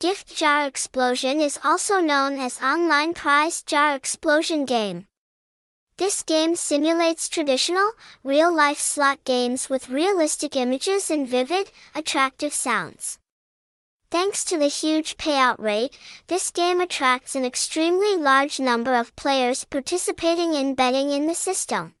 Gift Jar Explosion is also known as Online Prize Jar Explosion Game. This game simulates traditional, real-life slot games with realistic images and vivid, attractive sounds. Thanks to the huge payout rate, this game attracts an extremely large number of players participating in betting in the system.